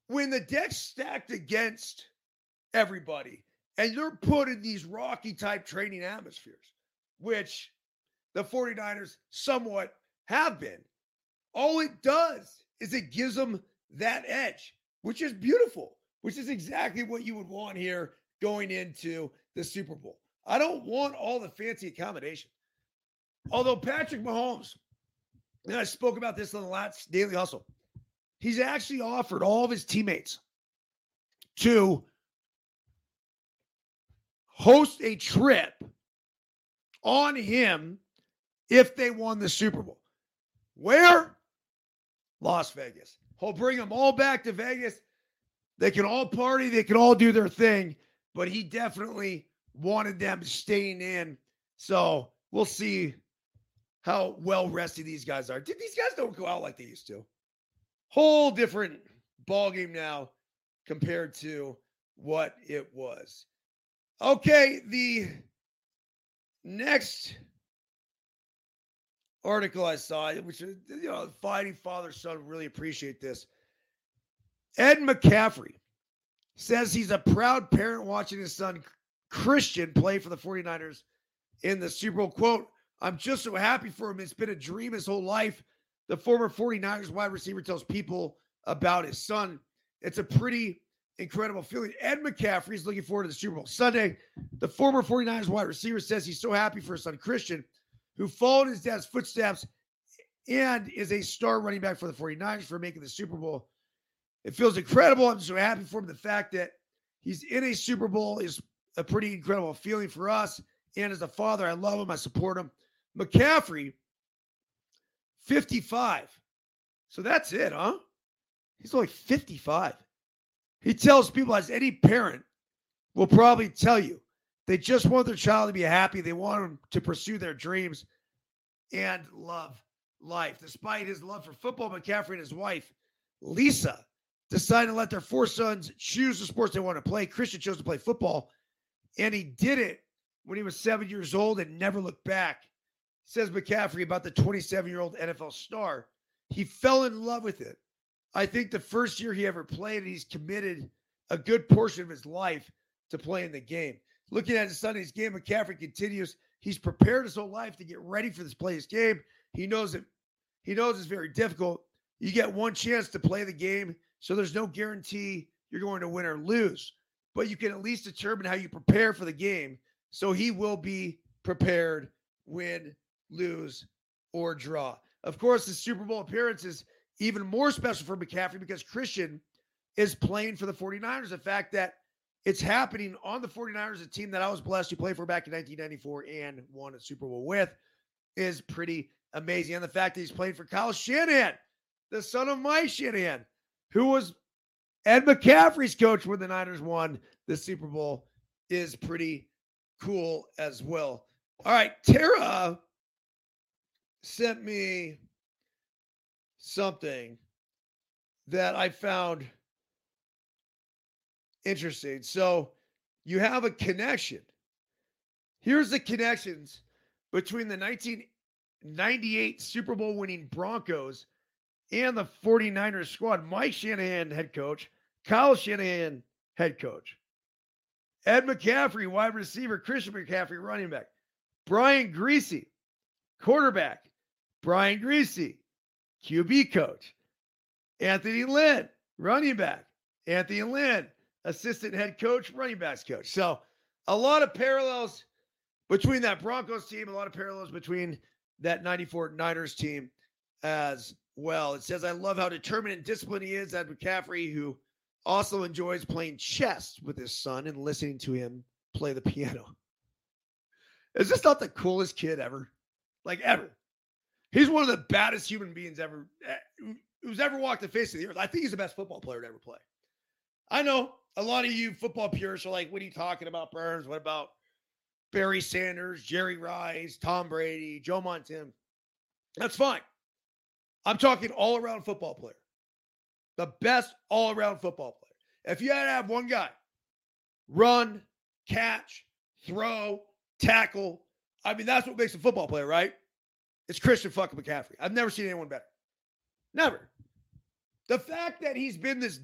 when the deck's stacked against everybody and you're put in these Rocky type training atmospheres, which the 49ers somewhat have been, all it does is it gives them that edge, which is beautiful, which is exactly what you would want here going into the Super Bowl. I don't want all the fancy accommodation. Although Patrick Mahomes, and I spoke about this on the last Daily Hustle, he's actually offered all of his teammates to host a trip on him if they won the Super Bowl. Where? Las Vegas. He'll bring them all back to Vegas. They can all party, they can all do their thing, but he definitely wanted them staying in. So we'll see how well rested these guys are. Did these guys don't go out like they used to. Whole different ball game now compared to what it was. Okay, the next article I saw, which uh, you know, fighting father son really appreciate this. Ed McCaffrey says he's a proud parent watching his son Christian play for the 49ers in the Super Bowl. Quote, I'm just so happy for him. It's been a dream his whole life. The former 49ers wide receiver tells people about his son. It's a pretty incredible feeling. Ed McCaffrey is looking forward to the Super Bowl Sunday. The former 49ers wide receiver says he's so happy for his son Christian, who followed his dad's footsteps and is a star running back for the 49ers for making the Super Bowl. It feels incredible. I'm so happy for him. The fact that he's in a Super Bowl is a pretty incredible feeling for us. And as a father, I love him. I support him. McCaffrey, 55. So that's it, huh? He's only 55. He tells people, as any parent will probably tell you, they just want their child to be happy. They want them to pursue their dreams and love life. Despite his love for football, McCaffrey and his wife, Lisa, decided to let their four sons choose the sports they want to play. Christian chose to play football, and he did it when he was seven years old and never looked back. Says McCaffrey about the 27 year old NFL star. He fell in love with it I think the first year he ever played, he's committed a good portion of his life to playing the game. Looking at Sunday's game, McCaffrey continues. He's prepared his whole life to get ready for this play's game. He knows it. He knows it's very difficult. You get one chance to play the game, so there's no guarantee you're going to win or lose. But you can at least determine how you prepare for the game. So he will be prepared, win, lose, or draw. Of course, the Super Bowl appearance is even more special for McCaffrey because Christian is playing for the 49ers. The fact that it's happening on the 49ers, a team that I was blessed to play for back in 1994 and won a Super Bowl with, is pretty amazing. And the fact that he's playing for Kyle Shanahan, the son of Mike Shanahan, who was Ed McCaffrey's coach when the Niners won the Super Bowl, is pretty cool as well. All right, Tara sent me something that I found interesting. So you have a connection. Here's the connections between the 1998 Super Bowl winning Broncos and the 49ers squad. Mike Shanahan, head coach, Kyle Shanahan, head coach, Ed McCaffrey, wide receiver, Christian McCaffrey, running back, Brian Griese, quarterback, Brian Griese, QB coach. Anthony Lynn, running back. Anthony Lynn, assistant head coach, running backs coach. So a lot of parallels between that Broncos team, a lot of parallels between that 94 Niners team as well. It says, I love how determined and disciplined he is, Ed McCaffrey, who also enjoys playing chess with his son and listening to him play the piano. Is this not the coolest kid ever? Like, ever. He's one of the baddest human beings ever eh, who's ever walked the face of the earth. I think he's the best football player to ever play. I know a lot of you football purists are like, what are you talking about, Byrnes? What about Barry Sanders, Jerry Rice, Tom Brady, Joe Montana? That's fine. I'm talking all around football player. The best all around football player. If you had to have one guy run, catch, throw, tackle, I mean, that's what makes a football player, right? It's Christian fucking McCaffrey. I've never seen anyone better. Never. The fact that he's been this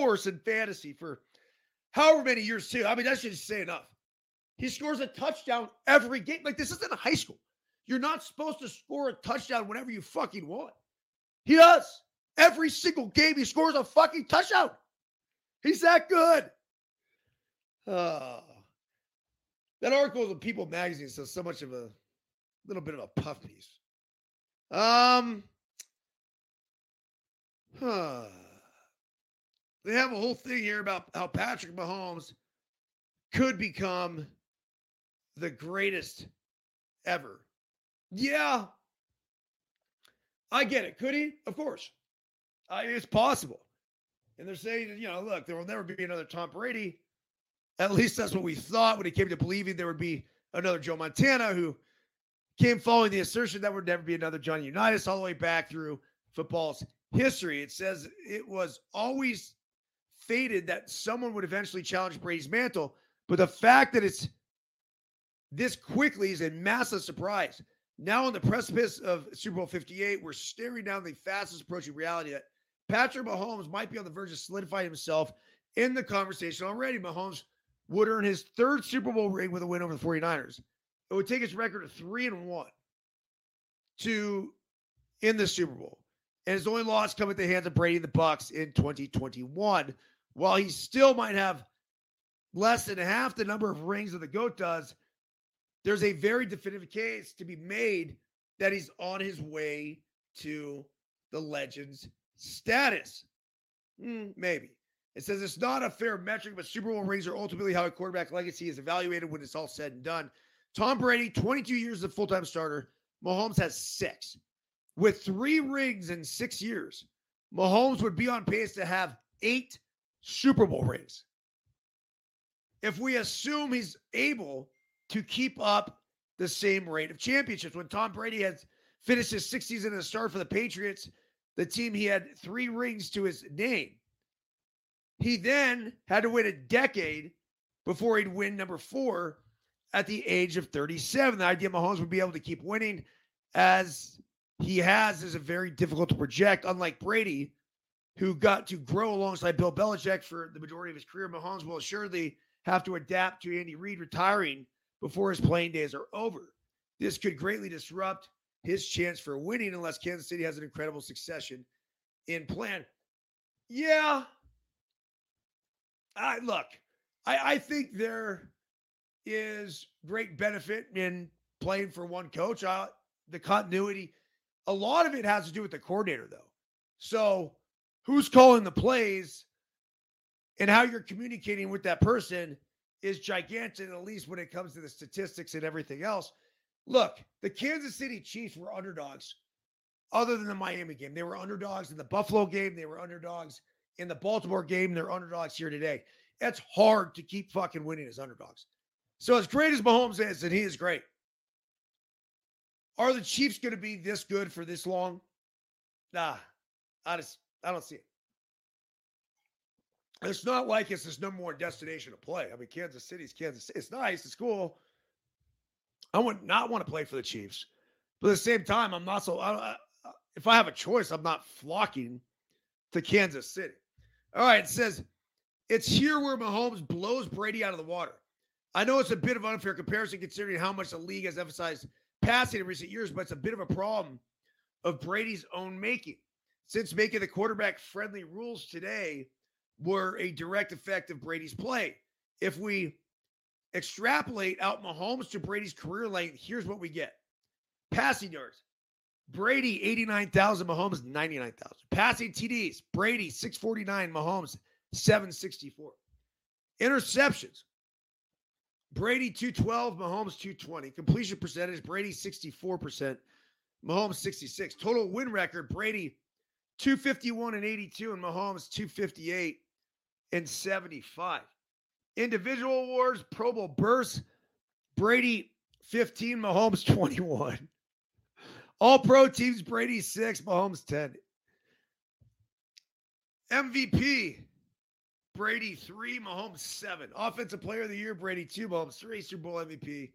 force in fantasy for however many years, too. I mean, that should say enough. He scores a touchdown every game. Like, this isn't high school. You're not supposed to score a touchdown whenever you fucking want. He does. Every single game, he scores a fucking touchdown. He's that good. That article in People magazine says so much of a little bit of a puff piece. Um, huh. They have a whole thing here about how Patrick Mahomes could become the greatest ever. Yeah, I get it. Could he? Of course. I it's possible. And they're saying, you know, look, there will never be another Tom Brady. At least that's what we thought when it came to believing there would be another Joe Montana who came following the assertion that there would never be another Johnny Unitas all the way back through football's history. It says it was always fated that someone would eventually challenge Brady's mantle, but the fact that it's this quickly is a massive surprise. Now on the precipice of Super Bowl 58, we're staring down the fastest approaching reality that Patrick Mahomes might be on the verge of solidifying himself in the conversation already. Mahomes would earn his third Super Bowl ring with a win over the 49ers. It would take his record of three and one to in the Super Bowl. And his only loss come at the hands of Brady and the Bucs in 2021. While he still might have less than half the number of rings that the GOAT does, there's a very definitive case to be made that he's on his way to the Legends status. Mm, maybe. It says it's not a fair metric, but Super Bowl rings are ultimately how a quarterback legacy is evaluated when it's all said and done. Tom Brady, 22 years as a full time starter. Mahomes has six. With three rings in six years, Mahomes would be on pace to have eight Super Bowl rings. If we assume he's able to keep up the same rate of championships, when Tom Brady has finished his sixth season as a start for the Patriots, the team he had three rings to his name. He then had to wait a decade before he'd win number four at the age of 37. The idea Mahomes would be able to keep winning as he has is a very difficult to project. Unlike Brady, who got to grow alongside Bill Belichick for the majority of his career, Mahomes will assuredly have to adapt to Andy Reid retiring before his playing days are over. This could greatly disrupt his chance for winning unless Kansas City has an incredible succession in plan. Yeah. I look, I, I think there is great benefit in playing for one coach. Uh, the continuity, a lot of it has to do with the coordinator, though. So, who's calling the plays and how you're communicating with that person is gigantic, at least when it comes to the statistics and everything else. Look, the Kansas City Chiefs were underdogs other than the Miami game. They were underdogs in the Buffalo game, they were underdogs in the Baltimore game, they're underdogs here today. It's hard to keep fucking winning as underdogs. So, as great as Mahomes is, and he is great, are the Chiefs going to be this good for this long? Nah, I just I don't see it. It's not like it's this number one destination to play. I mean, Kansas City's Kansas City. It's nice, it's cool. I would not want to play for the Chiefs, but at the same time, I'm not so. I, I, if I have a choice, I'm not flocking to Kansas City. All right, it says it's here where Mahomes blows Brady out of the water. I know it's a bit of unfair comparison considering how much the league has emphasized passing in recent years, but it's a bit of a problem of Brady's own making. Since making the quarterback friendly rules today were a direct effect of Brady's play. If we extrapolate out Mahomes to Brady's career length, here's what we get passing yards. Brady 89,000, Mahomes 99,000. Passing TDs, Brady 649, Mahomes 764. Interceptions, Brady 212, Mahomes 220. Completion percentage, Brady 64%, Mahomes 66. Total win record, Brady 251 and 82, and Mahomes 258 and 75. Individual awards, Pro Bowl burst, Brady 15, Mahomes 21. All pro teams, Brady 6, Mahomes 10. MVP, Brady three, Mahomes seven. Offensive player of the year, Brady two, Mahomes three. Super Bowl MVP,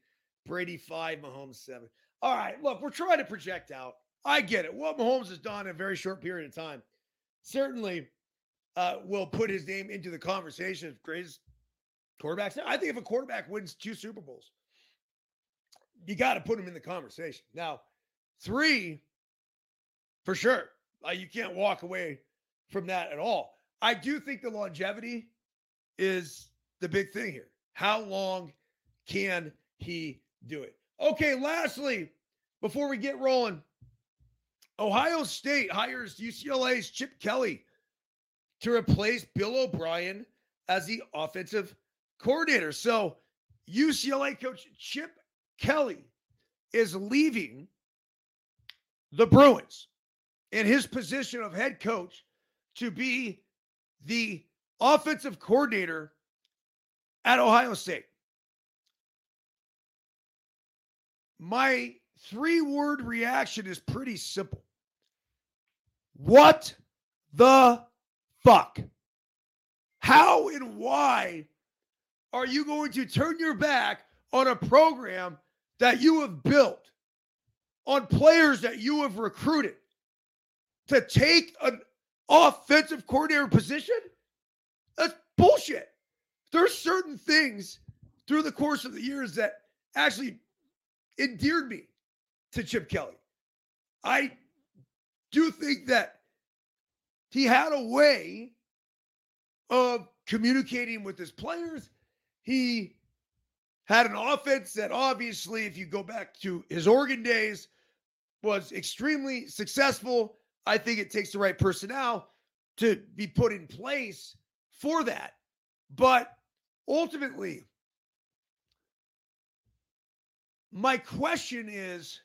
Brady five, Mahomes seven. All right, look, we're trying to project out. I get it. What Mahomes has done in a very short period of time certainly uh, will put his name into the conversation of greatest quarterbacks. I think if a quarterback wins two Super Bowls, you got to put him in the conversation. Now, three, for sure. Uh, you can't walk away from that at all. I do think the longevity is the big thing here. How long can he do it? Okay, lastly, before we get rolling, Ohio State hires UCLA's Chip Kelly to replace Bill O'Brien as the offensive coordinator. So, UCLA coach Chip Kelly is leaving the Bruins in his position of head coach to be the offensive coordinator at Ohio State. My three word reaction is pretty simple. What the fuck? How and why are you going to turn your back on a program that you have built on players that you have recruited to take an offensive coordinator position? That's bullshit. There's certain things through the course of the years that actually endeared me to Chip Kelly. I do think that he had a way of communicating with his players. He had an offense that obviously, if you go back to his Oregon days, was extremely successful. I think it takes the right personnel to be put in place for that. But ultimately, my question is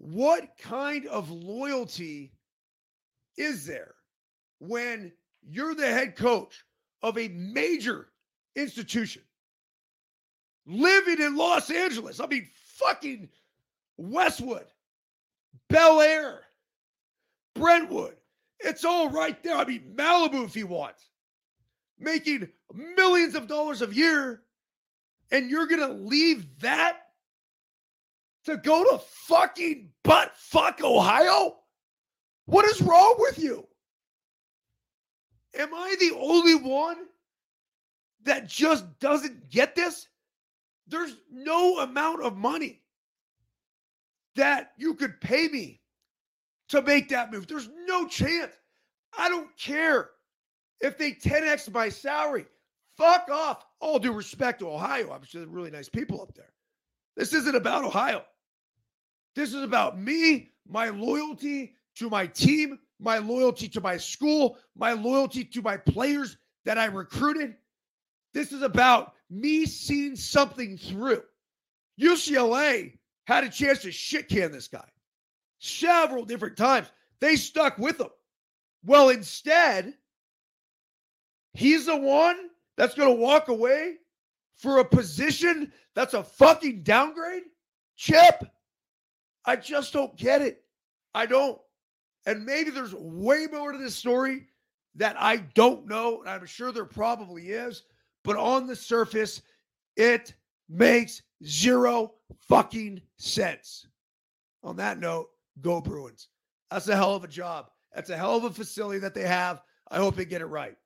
what kind of loyalty is there when you're the head coach of a major institution living in Los Angeles? I mean, fucking Westwood, Bel Air, Brentwood. It's all right there. I mean, Malibu if he wants, making millions of dollars a year, and you're going to leave that to go to fucking butt fuck Ohio? What is wrong with you? Am I the only one that just doesn't get this? There's no amount of money that you could pay me to make that move. There's no chance. I don't care if they 10x my salary. Fuck off. All due respect to Ohio. I'm sure really nice people up there. This isn't about Ohio. This is about me, my loyalty to my team, my loyalty to my school, my loyalty to my players that I recruited. This is about me seeing something through. UCLA had a chance to shit can this guy several different times. They stuck with him. Well, instead, he's the one that's going to walk away for a position that's a fucking downgrade? Chip, I just don't get it. I don't. And maybe there's way more to this story that I don't know. And I'm sure there probably is. But on the surface, it makes zero fucking sense. On that note, go Bruins. That's a hell of a job. That's a hell of a facility that they have. I hope they get it right.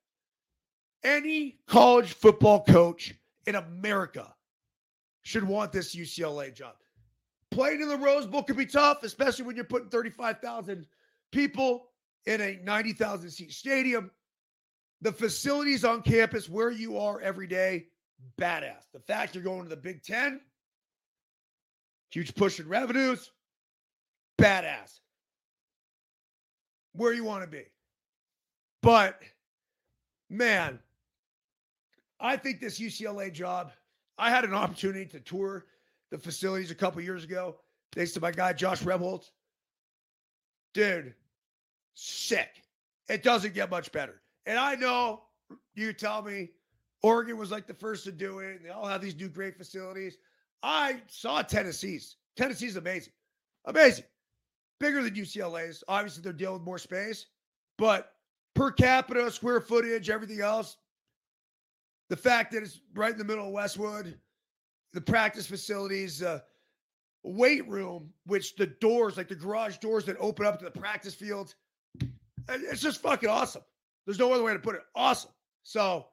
Any college football coach in America should want this UCLA job. Playing in the Rose Bowl could be tough, especially when you're putting 35,000 people in a 90,000 seat stadium. The facilities on campus where you are every day, badass. The fact you're going to the Big Ten, huge push in revenues, badass. Where you want to be. But man, I think this UCLA job, I had an opportunity to tour the facilities a couple years ago, thanks to my guy Josh Rebholz. Dude, sick. It doesn't get much better. And I know you tell me Oregon was like the first to do it. They all have these new great facilities. I saw Tennessee's. Tennessee's amazing. Amazing. Bigger than UCLA's. Obviously, they're dealing with more space, but per capita, square footage, everything else. The fact that it's right in the middle of Westwood, the practice facilities, uh, weight room, which the doors, like the garage doors that open up to the practice fields, it's just fucking awesome. There's no other way to put it. Awesome. So,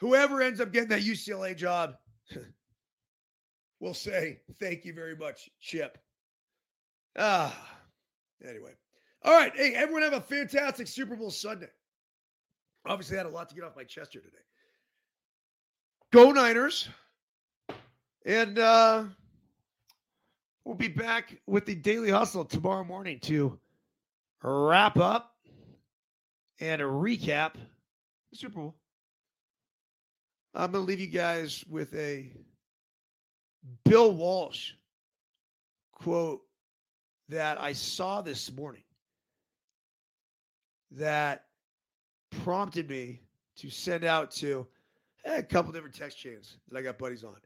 whoever ends up getting that UCLA job, will say thank you very much, Chip. Ah, anyway. All right. Hey, everyone have a fantastic Super Bowl Sunday. Obviously, I had a lot to get off my chest here today. Go Niners. And uh, we'll be back with the Daily Hustle tomorrow morning to wrap up and recap the Super Bowl. I'm going to leave you guys with a Bill Walsh quote that I saw this morning that prompted me to send out to Eh, a couple different text chains that I got buddies on.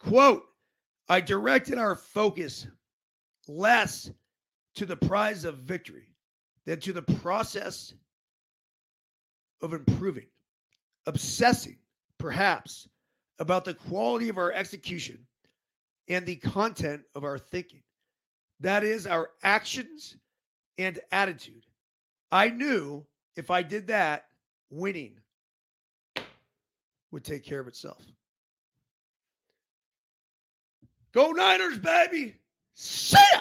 Quote, I directed our focus less to the prize of victory than to the process of improving, obsessing, perhaps, about the quality of our execution and the content of our thinking. That is our actions and attitude. I knew if I did that, winning would take care of itself. Go Niners, baby. See ya.